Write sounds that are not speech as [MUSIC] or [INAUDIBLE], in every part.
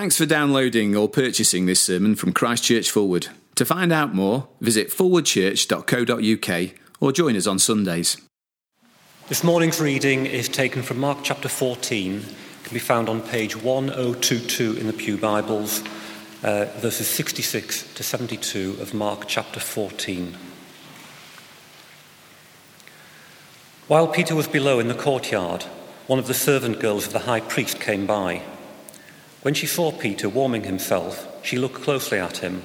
Thanks for downloading or purchasing this sermon from Christchurch Fulwood. To find out more, visit forwardchurch.co.uk or join us on Sundays. This morning's reading is taken from Mark chapter 14. It can be found on page 1022 in the Pew Bibles, uh, verses 66 to 72 of Mark chapter 14. While Peter was below in the courtyard, one of the servant girls of the high priest came by. When she saw Peter warming himself, she looked closely at him.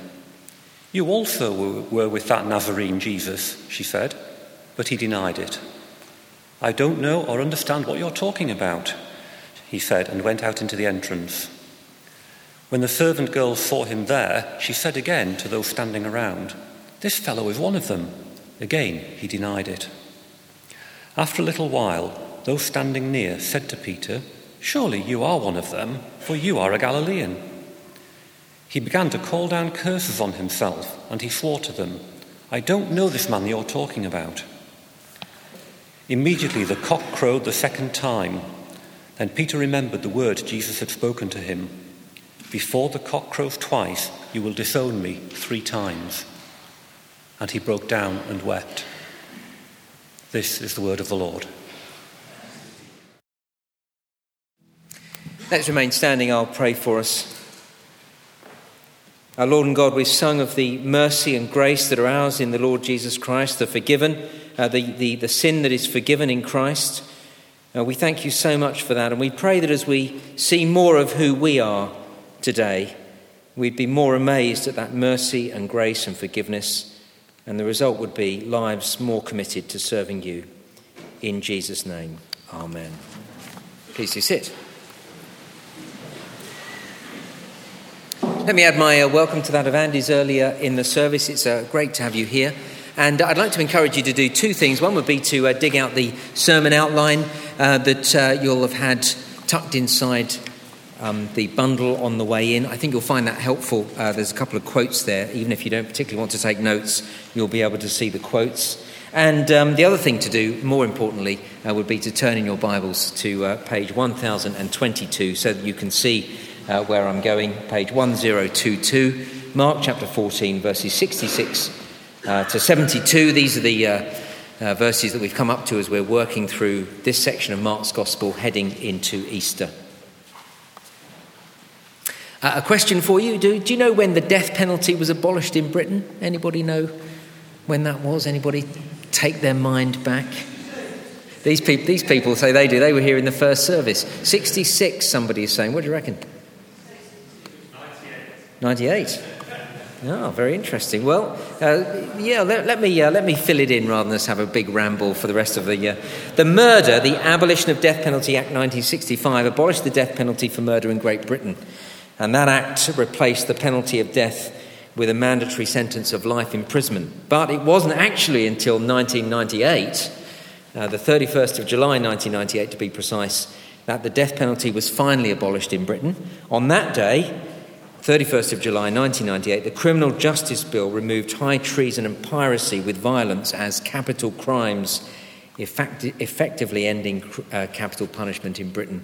You also were with that Nazarene Jesus, she said, but he denied it. I don't know or understand what you're talking about, he said, and went out into the entrance. When the servant girl saw him there, she said again to those standing around, This fellow is one of them. Again, he denied it. After a little while, those standing near said to Peter, Surely you are one of them, for you are a Galilean. He began to call down curses on himself, and he swore to them, I don't know this man you're talking about. Immediately the cock crowed the second time. Then Peter remembered the word Jesus had spoken to him Before the cock crows twice, you will disown me three times. And he broke down and wept. This is the word of the Lord. Let's remain standing. I'll pray for us. Our Lord and God, we've sung of the mercy and grace that are ours in the Lord Jesus Christ, the forgiven, uh, the, the, the sin that is forgiven in Christ. Uh, we thank you so much for that. And we pray that as we see more of who we are today, we'd be more amazed at that mercy and grace and forgiveness. And the result would be lives more committed to serving you. In Jesus' name, Amen. Please do sit. Let me add my uh, welcome to that of Andy's earlier in the service. It's uh, great to have you here. And I'd like to encourage you to do two things. One would be to uh, dig out the sermon outline uh, that uh, you'll have had tucked inside um, the bundle on the way in. I think you'll find that helpful. Uh, there's a couple of quotes there. Even if you don't particularly want to take notes, you'll be able to see the quotes. And um, the other thing to do, more importantly, would be to turn in your Bibles to page 1022 so that you can see uh, where I'm going, page 1022, Mark chapter 14, verses 66 uh, to 72. These are the uh, uh, verses that we've come up to as we're working through this section of Mark's Gospel heading into Easter. Uh, a question for you do, do you know when the death penalty was abolished in Britain? Anybody know when that was? Anybody take their mind back? These people, these people say they do. They were here in the first service. 66, somebody is saying. What do you reckon? 98. Oh, very interesting. Well, uh, yeah, let, let me, uh, let me fill it in rather than us have a big ramble for the rest of the year. The murder, the Abolition of Death Penalty Act 1965, abolished the death penalty for murder in Great Britain. And that act replaced the penalty of death with a mandatory sentence of life imprisonment. But it wasn't actually until 1998, uh, the 31st of July 1998 to be precise, that the death penalty was finally abolished in Britain. On that day, 31st of July 1998, the Criminal Justice Bill removed high treason and piracy with violence as capital crimes, effect- effectively ending uh, capital punishment in Britain.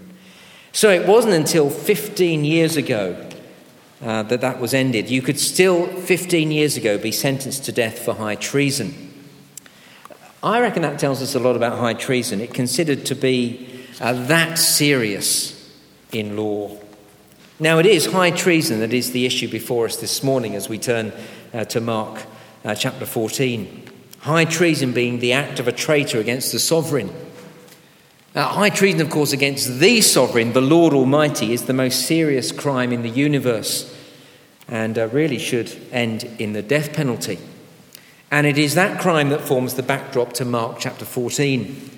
So it wasn't until 15 years ago uh, that that was ended. You could still, 15 years ago, be sentenced to death for high treason. I reckon that tells us a lot about high treason. It considered to be uh, that serious in law. Now, it is high treason that is the issue before us this morning as we turn uh, to Mark uh, chapter 14. High treason being the act of a traitor against the sovereign. Uh, high treason, of course, against the sovereign, the Lord Almighty, is the most serious crime in the universe and uh, really should end in the death penalty. And it is that crime that forms the backdrop to Mark chapter 14.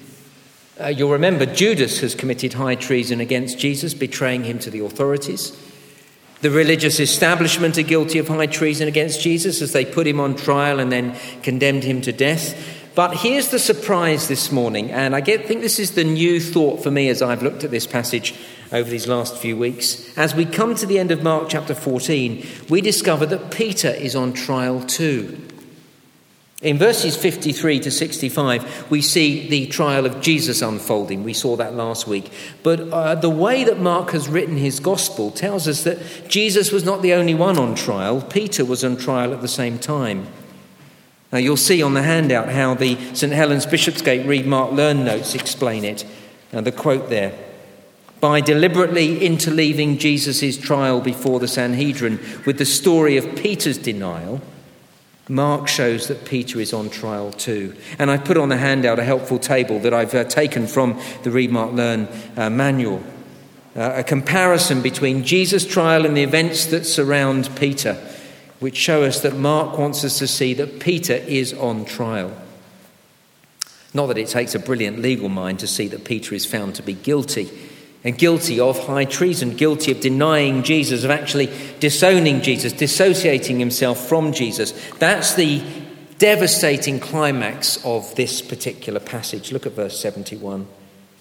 Uh, you'll remember Judas has committed high treason against Jesus, betraying him to the authorities. The religious establishment are guilty of high treason against Jesus as they put him on trial and then condemned him to death. But here's the surprise this morning, and I get, think this is the new thought for me as I've looked at this passage over these last few weeks. As we come to the end of Mark chapter 14, we discover that Peter is on trial too. In verses 53 to 65, we see the trial of Jesus unfolding. We saw that last week. But uh, the way that Mark has written his gospel tells us that Jesus was not the only one on trial, Peter was on trial at the same time. Now, you'll see on the handout how the St. Helens Bishopsgate Read Mark Learn notes explain it. Now, the quote there by deliberately interleaving Jesus' trial before the Sanhedrin with the story of Peter's denial, Mark shows that Peter is on trial too. And I put on the handout a helpful table that I've uh, taken from the Read Mark Learn uh, manual. Uh, a comparison between Jesus' trial and the events that surround Peter, which show us that Mark wants us to see that Peter is on trial. Not that it takes a brilliant legal mind to see that Peter is found to be guilty and guilty of high treason, guilty of denying Jesus, of actually disowning Jesus, dissociating himself from Jesus. That's the devastating climax of this particular passage. Look at verse 71.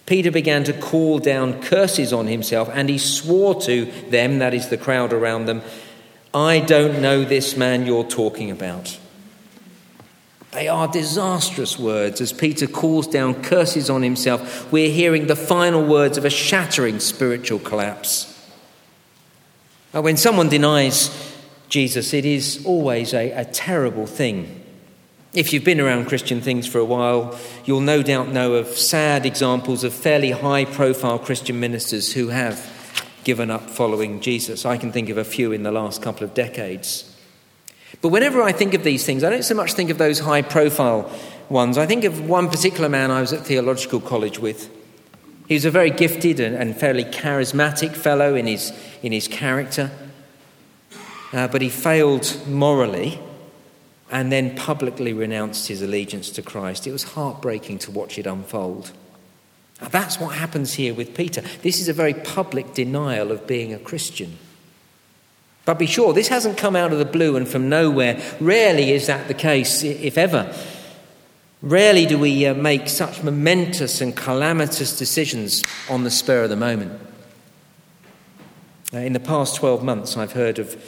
Peter began to call down curses on himself, and he swore to them, that is the crowd around them, I don't know this man you're talking about. They are disastrous words as Peter calls down curses on himself. We're hearing the final words of a shattering spiritual collapse. When someone denies Jesus, it is always a, a terrible thing. If you've been around Christian things for a while, you'll no doubt know of sad examples of fairly high profile Christian ministers who have given up following Jesus. I can think of a few in the last couple of decades. But whenever I think of these things, I don't so much think of those high profile ones. I think of one particular man I was at theological college with. He was a very gifted and, and fairly charismatic fellow in his, in his character, uh, but he failed morally and then publicly renounced his allegiance to Christ. It was heartbreaking to watch it unfold. Now, that's what happens here with Peter. This is a very public denial of being a Christian. But be sure, this hasn't come out of the blue and from nowhere. Rarely is that the case, if ever. Rarely do we uh, make such momentous and calamitous decisions on the spur of the moment. Uh, in the past 12 months, I've heard of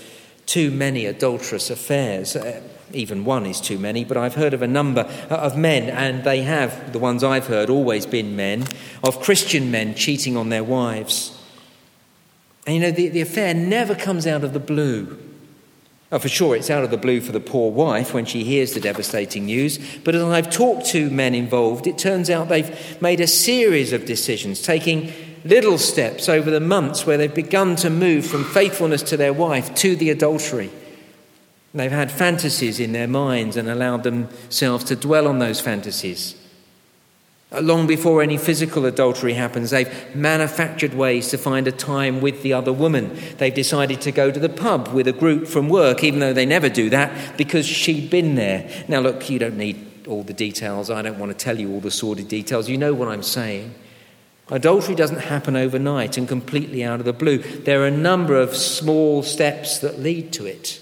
too many adulterous affairs. Uh, even one is too many, but I've heard of a number uh, of men, and they have, the ones I've heard, always been men, of Christian men cheating on their wives. And you know, the, the affair never comes out of the blue. Oh, for sure, it's out of the blue for the poor wife when she hears the devastating news. But as I've talked to men involved, it turns out they've made a series of decisions, taking little steps over the months where they've begun to move from faithfulness to their wife to the adultery. They've had fantasies in their minds and allowed themselves to dwell on those fantasies. Uh, long before any physical adultery happens, they've manufactured ways to find a time with the other woman. They've decided to go to the pub with a group from work, even though they never do that, because she'd been there. Now, look, you don't need all the details. I don't want to tell you all the sordid details. You know what I'm saying. Adultery doesn't happen overnight and completely out of the blue. There are a number of small steps that lead to it.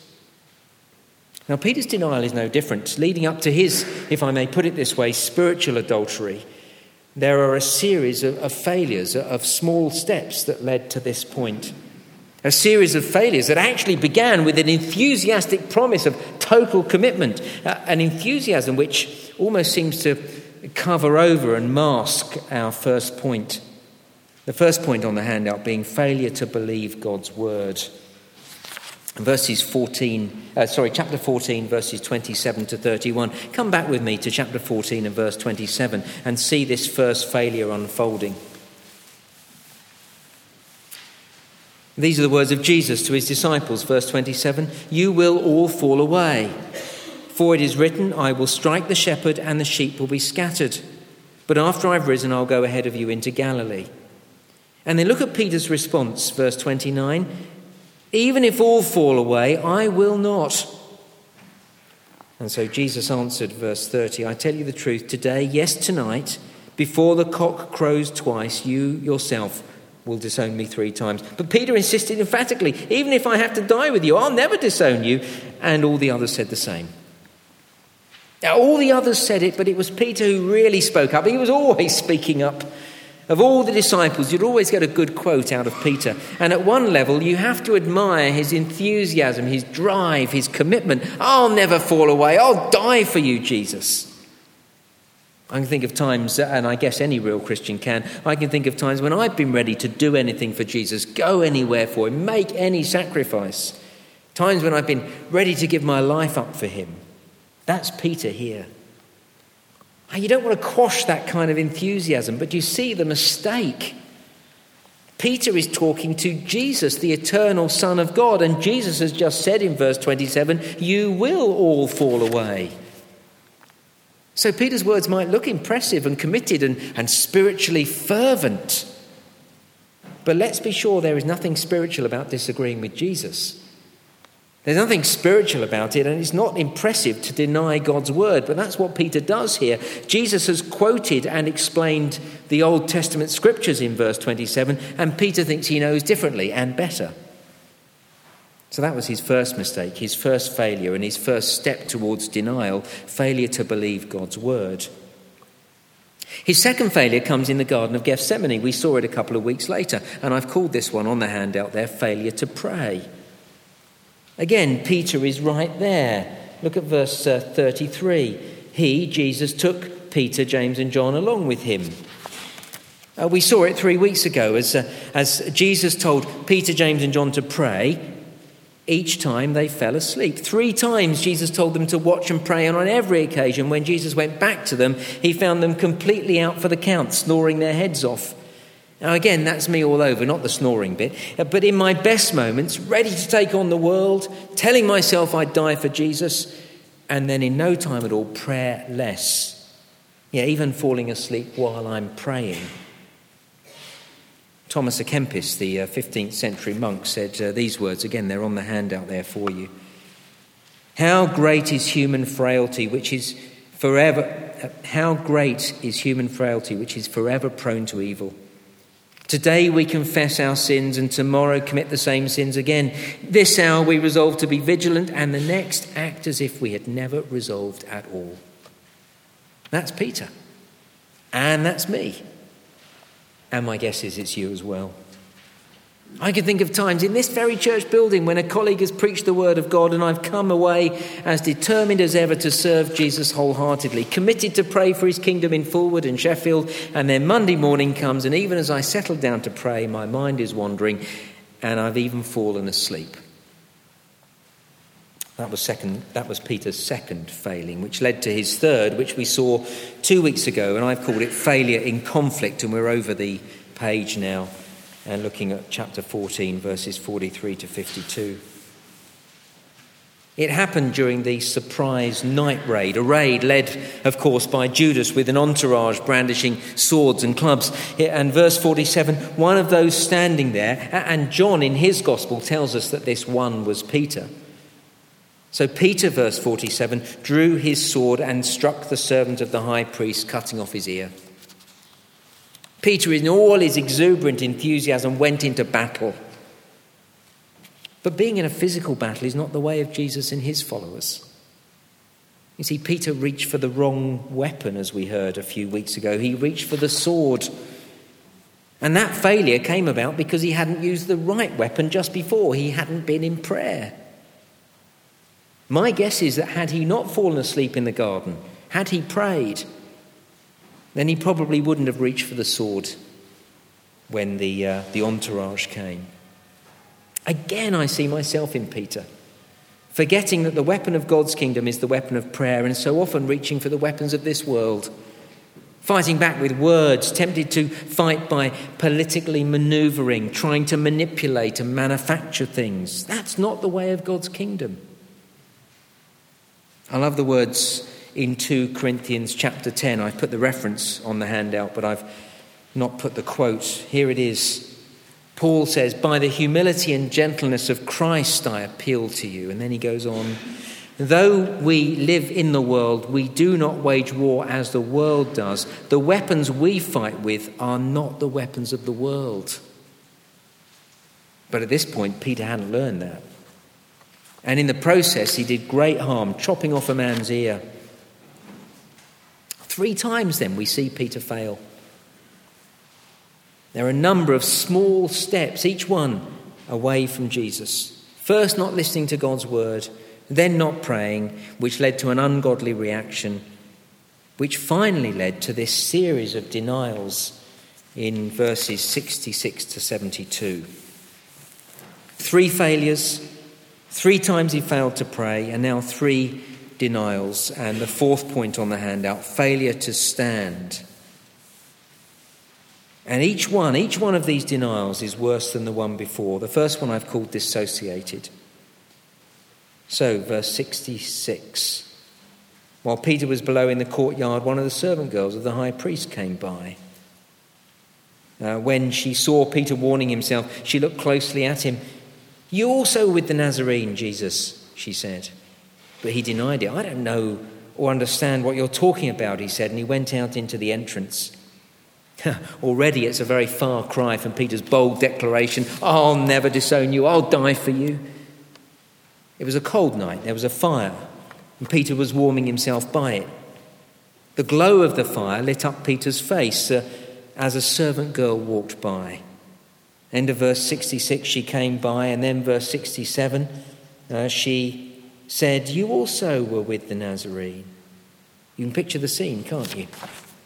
Now, Peter's denial is no different. Leading up to his, if I may put it this way, spiritual adultery, there are a series of, of failures, of small steps that led to this point. A series of failures that actually began with an enthusiastic promise of total commitment, uh, an enthusiasm which almost seems to cover over and mask our first point. The first point on the handout being failure to believe God's word verses 14, uh, sorry, chapter 14, verses 27 to 31. Come back with me to chapter 14 and verse 27 and see this first failure unfolding. These are the words of Jesus to his disciples, verse 27 You will all fall away. For it is written, I will strike the shepherd, and the sheep will be scattered. But after I've risen, I'll go ahead of you into Galilee. And then look at Peter's response, verse 29. Even if all fall away, I will not. And so Jesus answered, verse 30 I tell you the truth, today, yes, tonight, before the cock crows twice, you yourself will disown me three times. But Peter insisted emphatically, Even if I have to die with you, I'll never disown you. And all the others said the same. Now, all the others said it, but it was Peter who really spoke up. He was always speaking up. Of all the disciples, you'd always get a good quote out of Peter. And at one level, you have to admire his enthusiasm, his drive, his commitment. I'll never fall away. I'll die for you, Jesus. I can think of times, uh, and I guess any real Christian can, I can think of times when I've been ready to do anything for Jesus, go anywhere for him, make any sacrifice. Times when I've been ready to give my life up for him. That's Peter here. Ah, you don't want to quash that kind of enthusiasm, but you see the mistake. Peter is talking to Jesus, the eternal Son of God, and Jesus has just said in verse 27 You will all fall away. So Peter's words might look impressive and committed and, and spiritually fervent. But let's be sure there is nothing spiritual about disagreeing with Jesus. There's nothing spiritual about it, and it's not impressive to deny God's word, but that's what Peter does here. Jesus has quoted and explained the Old Testament scriptures in verse 27, and Peter thinks he knows differently and better. So that was his first mistake, his first failure, and his first step towards denial failure to believe God's word. His second failure comes in the Garden of Gethsemane. We saw it a couple of weeks later, and I've called this one on the handout there failure to pray. Again, Peter is right there. Look at verse uh, 33. He, Jesus, took Peter, James, and John along with him. Uh, we saw it three weeks ago as, uh, as Jesus told Peter, James, and John to pray. Each time they fell asleep. Three times Jesus told them to watch and pray, and on every occasion when Jesus went back to them, he found them completely out for the count, snoring their heads off. Now, again, that's me all over, not the snoring bit, but in my best moments, ready to take on the world, telling myself I'd die for Jesus, and then in no time at all, prayer less. Yeah, even falling asleep while I'm praying. Thomas à Kempis, the 15th uh, century monk, said uh, these words again, they're on the handout there for you. How great is human frailty, which is forever, uh, how great is human frailty, which is forever prone to evil. Today we confess our sins and tomorrow commit the same sins again. This hour we resolve to be vigilant and the next act as if we had never resolved at all. That's Peter. And that's me. And my guess is it's you as well. I can think of times in this very church building when a colleague has preached the word of God and I've come away as determined as ever to serve Jesus wholeheartedly, committed to pray for his kingdom in Fulwood and Sheffield, and then Monday morning comes, and even as I settle down to pray, my mind is wandering and I've even fallen asleep. That was, second, that was Peter's second failing, which led to his third, which we saw two weeks ago, and I've called it failure in conflict, and we're over the page now and looking at chapter 14, verses 43 to 52. It happened during the surprise night raid, a raid led, of course, by Judas with an entourage brandishing swords and clubs. And verse 47 one of those standing there, and John in his gospel tells us that this one was Peter. So Peter, verse 47, drew his sword and struck the servant of the high priest, cutting off his ear. Peter, in all his exuberant enthusiasm, went into battle. But being in a physical battle is not the way of Jesus and his followers. You see, Peter reached for the wrong weapon, as we heard a few weeks ago. He reached for the sword. And that failure came about because he hadn't used the right weapon just before. He hadn't been in prayer. My guess is that had he not fallen asleep in the garden, had he prayed, then he probably wouldn't have reached for the sword when the, uh, the entourage came. Again, I see myself in Peter, forgetting that the weapon of God's kingdom is the weapon of prayer, and so often reaching for the weapons of this world. Fighting back with words, tempted to fight by politically maneuvering, trying to manipulate and manufacture things. That's not the way of God's kingdom. I love the words in 2 Corinthians chapter 10. I've put the reference on the handout, but I've not put the quote. Here it is. Paul says, By the humility and gentleness of Christ I appeal to you. And then he goes on, Though we live in the world, we do not wage war as the world does. The weapons we fight with are not the weapons of the world. But at this point, Peter hadn't learned that. And in the process, he did great harm, chopping off a man's ear. Three times then we see Peter fail. There are a number of small steps, each one away from Jesus. First, not listening to God's word, then not praying, which led to an ungodly reaction, which finally led to this series of denials in verses 66 to 72. Three failures, three times he failed to pray, and now three denials. And the fourth point on the handout failure to stand. And each one, each one of these denials is worse than the one before. The first one I've called dissociated. So, verse 66. While Peter was below in the courtyard, one of the servant girls of the high priest came by. Uh, when she saw Peter warning himself, she looked closely at him. You also with the Nazarene, Jesus, she said. But he denied it. I don't know or understand what you're talking about, he said, and he went out into the entrance. [LAUGHS] Already it's a very far cry from Peter's bold declaration I'll never disown you, I'll die for you. It was a cold night, there was a fire, and Peter was warming himself by it. The glow of the fire lit up Peter's face uh, as a servant girl walked by. End of verse 66, she came by, and then verse 67, uh, she said, You also were with the Nazarene. You can picture the scene, can't you?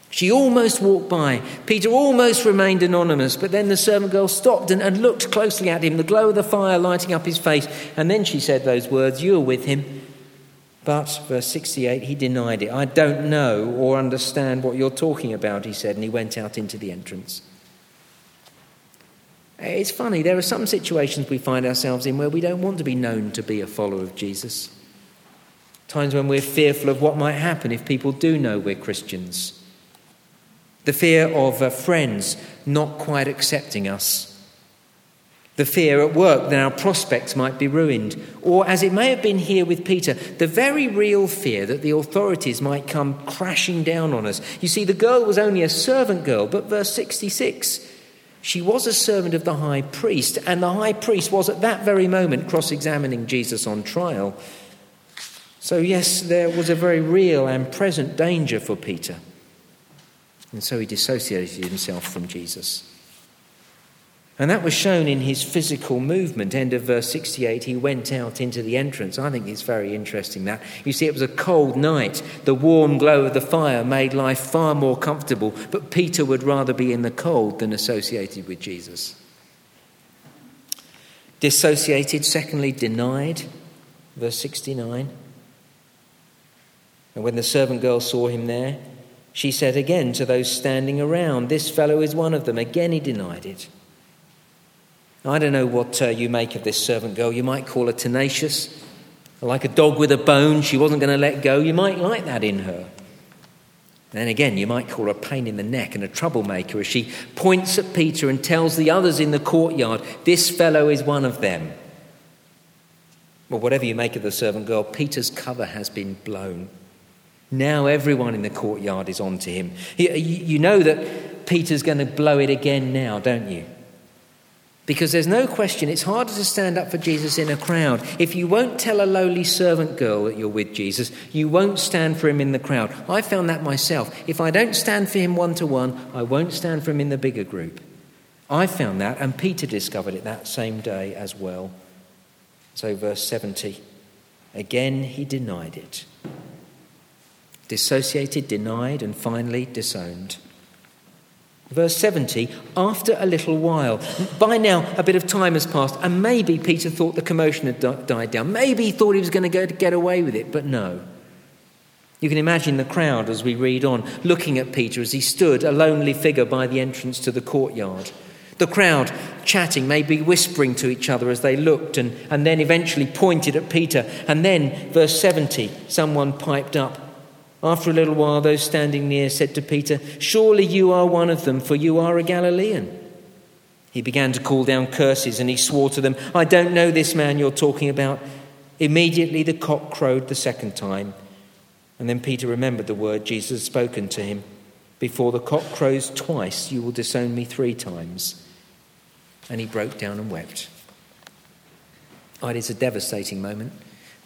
She almost walked by. Peter almost remained anonymous, but then the servant girl stopped and, and, looked closely at him, the glow of the fire lighting up his face. And then she said those words, You are with him. But, verse 68, he denied it. I don't know or understand what you're talking about, he said, and he went out into the entrance. It's funny, there are some situations we find ourselves in where we don't want to be known to be a follower of Jesus. Times when we're fearful of what might happen if people do know we're Christians the fear of uh, friends not quite accepting us, the fear at work that our prospects might be ruined, or as it may have been here with Peter, the very real fear that the authorities might come crashing down on us. You see, the girl was only a servant girl, but verse 66. She was a servant of the high priest, and the high priest was at that very moment cross examining Jesus on trial. So, yes, there was a very real and present danger for Peter. And so he dissociated himself from Jesus. And that was shown in his physical movement. End of verse 68, he went out into the entrance. I think it's very interesting that. You see, it was a cold night. The warm glow of the fire made life far more comfortable, but Peter would rather be in the cold than associated with Jesus. Dissociated, secondly, denied. Verse 69. And when the servant girl saw him there, she said again to those standing around, This fellow is one of them. Again, he denied it. I don't know what uh, you make of this servant girl. You might call her tenacious, like a dog with a bone. She wasn't going to let go. You might like that in her. Then again, you might call her a pain in the neck and a troublemaker as she points at Peter and tells the others in the courtyard, This fellow is one of them. Well, whatever you make of the servant girl, Peter's cover has been blown. Now everyone in the courtyard is on to him. You know that Peter's going to blow it again now, don't you? Because there's no question it's harder to stand up for Jesus in a crowd. If you won't tell a lowly servant girl that you're with Jesus, you won't stand for him in the crowd. I found that myself. If I don't stand for him one to one, I won't stand for him in the bigger group. I found that, and Peter discovered it that same day as well. So, verse 70 again he denied it dissociated, denied, and finally disowned. Verse 70, after a little while. By now, a bit of time has passed, and maybe Peter thought the commotion had died down. Maybe he thought he was going to go to get away with it, but no. You can imagine the crowd as we read on, looking at Peter as he stood, a lonely figure by the entrance to the courtyard. The crowd chatting, maybe whispering to each other as they looked, and, and then eventually pointed at Peter. And then, verse 70, someone piped up, after a little while, those standing near said to Peter, Surely you are one of them, for you are a Galilean. He began to call down curses and he swore to them, I don't know this man you're talking about. Immediately the cock crowed the second time. And then Peter remembered the word Jesus had spoken to him Before the cock crows twice, you will disown me three times. And he broke down and wept. Oh, it is a devastating moment.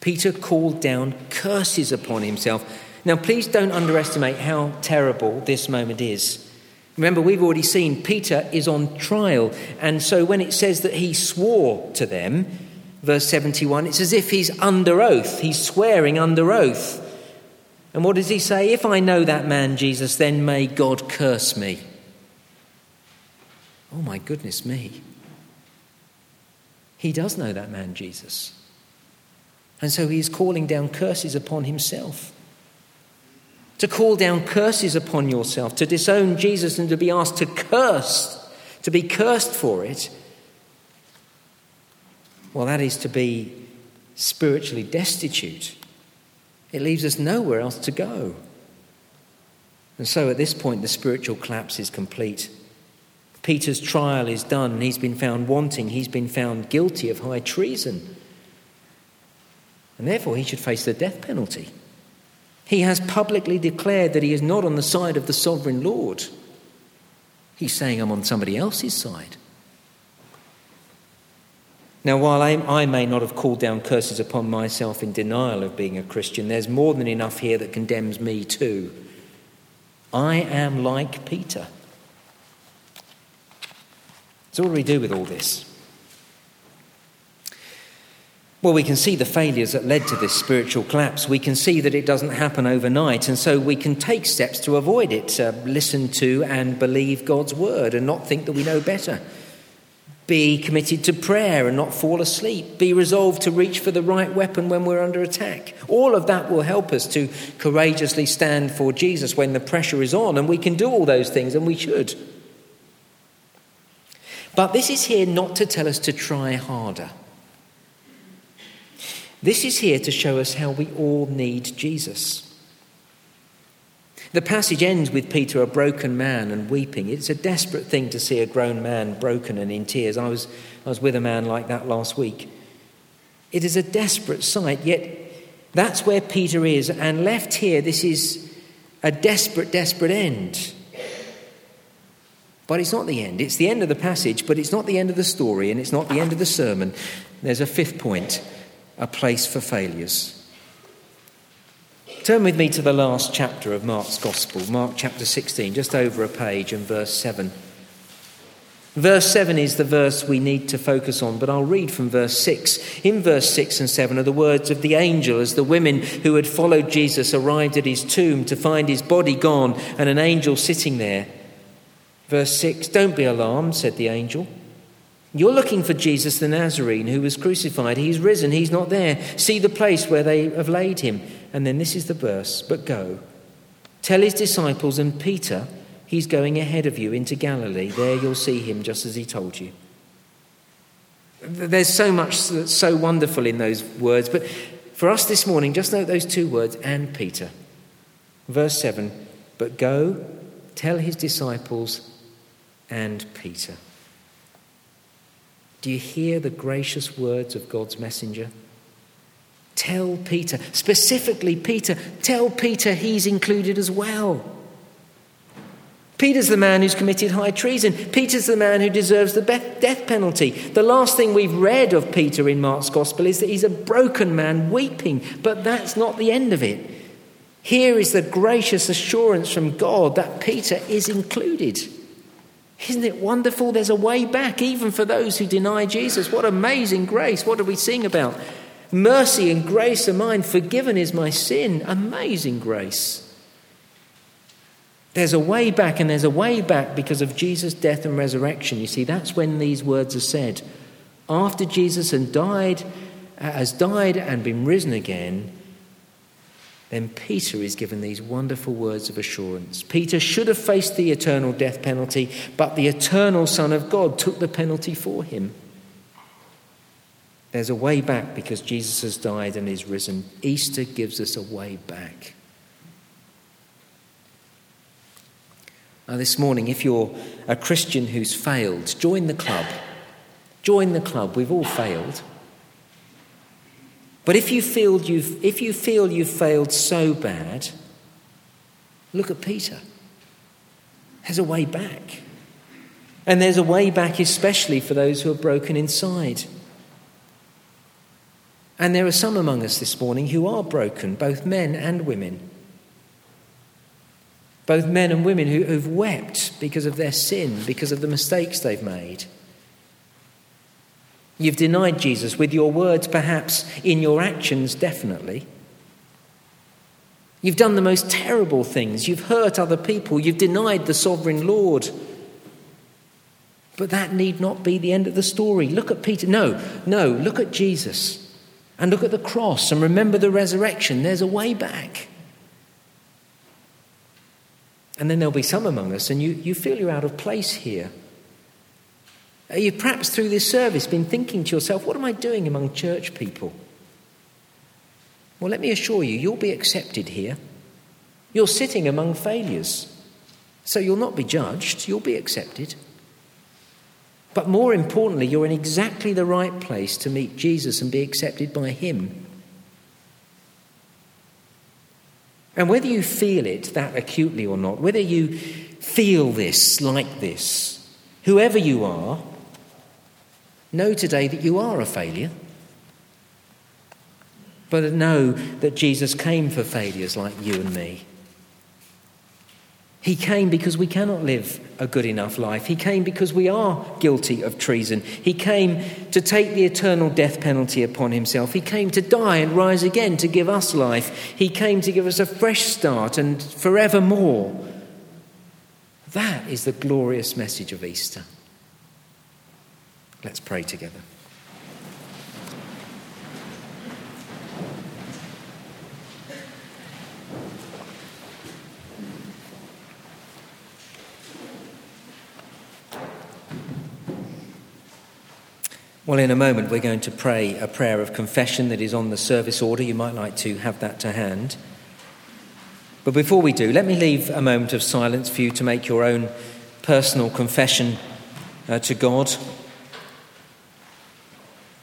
Peter called down curses upon himself now, please don't underestimate how terrible this moment is. Remember, we've already seen Peter is on trial, and so when it says that he swore to them, verse 71, it's as if he's under oath. He's swearing under oath. And what does he say? If I know that man, Jesus, then may God curse me. Oh, my goodness me. He does know that man, Jesus. And so he is calling down curses upon himself. To call down curses upon yourself, to disown Jesus and to be asked to curse, to be cursed for it, well, that is to be spiritually destitute. It leaves us nowhere else to go. And so at this point, the spiritual collapse is complete. Peter's trial is done. He's been found wanting. He's been found guilty of high treason. And therefore, he should face the death penalty. He has publicly declared that he is not on the side of the sovereign Lord. He's saying, I'm on somebody else's side. Now, while I, I, may not have called down curses upon myself in denial of being a Christian, there's more than enough here that condemns me too. I am like Peter. So, what do we do with all this? Well, we can see the failures that led to this spiritual collapse. We can see that it doesn't happen overnight, and so we can take steps to avoid it. Uh, listen to and believe God's word and not think that we know better. Be committed to prayer and not fall asleep. Be resolved to reach for the right weapon when we're under attack. All of that will help us to courageously stand for Jesus when the pressure is on, and we can do all those things, and we should. But this is here not to tell us to try harder. This is here to show us how we all need Jesus. The passage ends with Peter, a broken man, and weeping. It's a desperate thing to see a grown man broken and in tears. I was, I was with a man like that last week. It is a desperate sight, yet that's where Peter is. And left here, this is a desperate, desperate end. But it's not the end. It's the end of the passage, but it's not the end of the story, and it's not the end of the sermon. There's a fifth point a place for failures. Turn with me to the last chapter of Mark's Gospel, Mark chapter 16, just over a page, and verse 7. Verse 7 is the verse we need to focus on, but I'll read from verse 6. In verse 6 and 7 are the words of the angel as the women who had followed Jesus arrived at his tomb to find his body gone and an angel sitting there. Verse 6 Don't be alarmed, said the angel. You're looking for Jesus the Nazarene who was crucified. He's risen, he's not there. See the place where they have laid him. And then this is the verse But go, tell his disciples and Peter he's going ahead of you into Galilee. There you'll see him just as he told you. There's so much that's so wonderful in those words, but for us this morning, just note those two words and Peter. Verse 7 But go, tell his disciples and Peter. Do you hear the gracious words of God's messenger? Tell Peter, specifically Peter, tell Peter he's included as well. Peter's the man who's committed high treason. Peter's the man who deserves the death penalty. The last thing we've read of Peter in Mark's gospel is that he's a broken man weeping, but that's not the end of it. Here is the gracious assurance from God that Peter is included. Isn't it wonderful? There's a way back, even for those who deny Jesus. What amazing grace. What do we sing about? Mercy and grace are mine. Forgiven is my sin. Amazing grace. There's a way back, and there's a way back because of Jesus' death and resurrection. You see, that's when these words are said. After Jesus and died, uh, has died and been risen again, then Peter is given these wonderful words of assurance. Peter should have faced the eternal death penalty, but the eternal Son of God took the penalty for him. There's a way back because Jesus has died and is risen. Easter gives us a way back. Now, this morning, if you're a Christian who's failed, join the club. Join the club. We've all failed. But if you feel you've, if you feel you've failed so bad, look at Peter. There's a way back. And there's a way back, especially for those who are broken inside. And there are some among us this morning who are broken, both men and women. both men and women who, who've wept because of their sin, because of the mistakes they've made. You've denied Jesus with your words, perhaps, in your actions, definitely. You've done the most terrible things. You've hurt other people. You've denied the sovereign Lord. But that need not be the end of the story. Look at Peter. No, no, look at Jesus and look at the cross and remember the resurrection. There's a way back. And then there'll be some among us, and you, you feel you're out of place here. You've perhaps through this service been thinking to yourself, what am I doing among church people? Well, let me assure you, you'll be accepted here. You're sitting among failures. So you'll not be judged, you'll be accepted. But more importantly, you're in exactly the right place to meet Jesus and be accepted by Him. And whether you feel it that acutely or not, whether you feel this like this, whoever you are, know today that you are a failure. But know that Jesus came for failures like you and me. He came because we cannot live a good enough life. He came because we are guilty of treason. He came to take the eternal death penalty upon himself. He came to die and rise again to give us life. He came to give us a fresh start and forevermore. That is the glorious message of Easter. Let's pray together. Well, in a moment, we're going to pray a prayer of confession that is on the service order. You might like to have that to hand. But before we do, let me leave a moment of silence for you to make your own personal confession uh, to God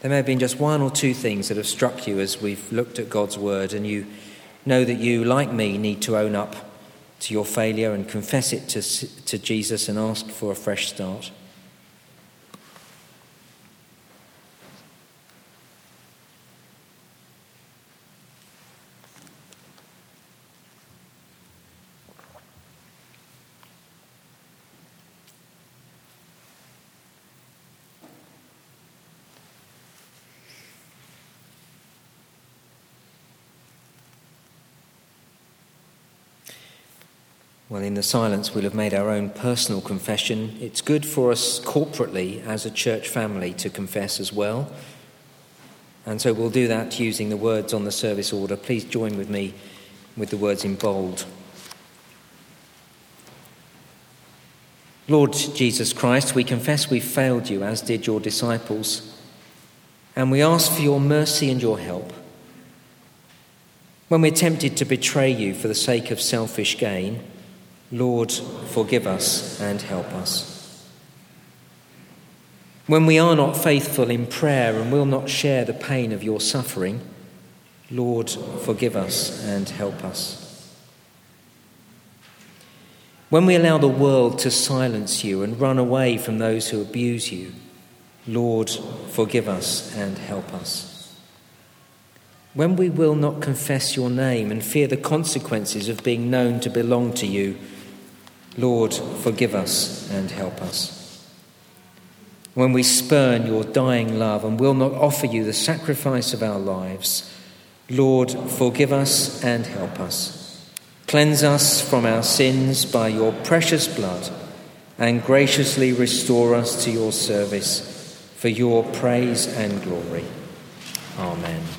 there may have been just one or two things that have struck you as we've looked at God's word, and you know that you, like me, need to own up to your failure and confess it to, to Jesus and ask for a fresh start. Well, in the silence, we'll have made our own personal confession. It's good for us corporately as a church family to confess as well. And so we'll do that using the words on the service order. Please join with me with the words in bold. Lord Jesus Christ, we confess we've failed you, as did your disciples. And we ask for your mercy and your help. When we're tempted to betray you for the sake of selfish gain, Lord, forgive us and help us. When we are not faithful in prayer and will not share the pain of your suffering, Lord, forgive us and help us. When we allow the world to silence you and run away from those who abuse you, Lord, forgive us and help us. When we will not confess your name and fear the consequences of being known to belong to you, Lord, forgive us and help us. When we spurn your dying love and will not offer you the sacrifice of our lives, Lord, forgive us and help us. Cleanse us from our sins by your precious blood and graciously restore us to your service for your praise and glory. Amen.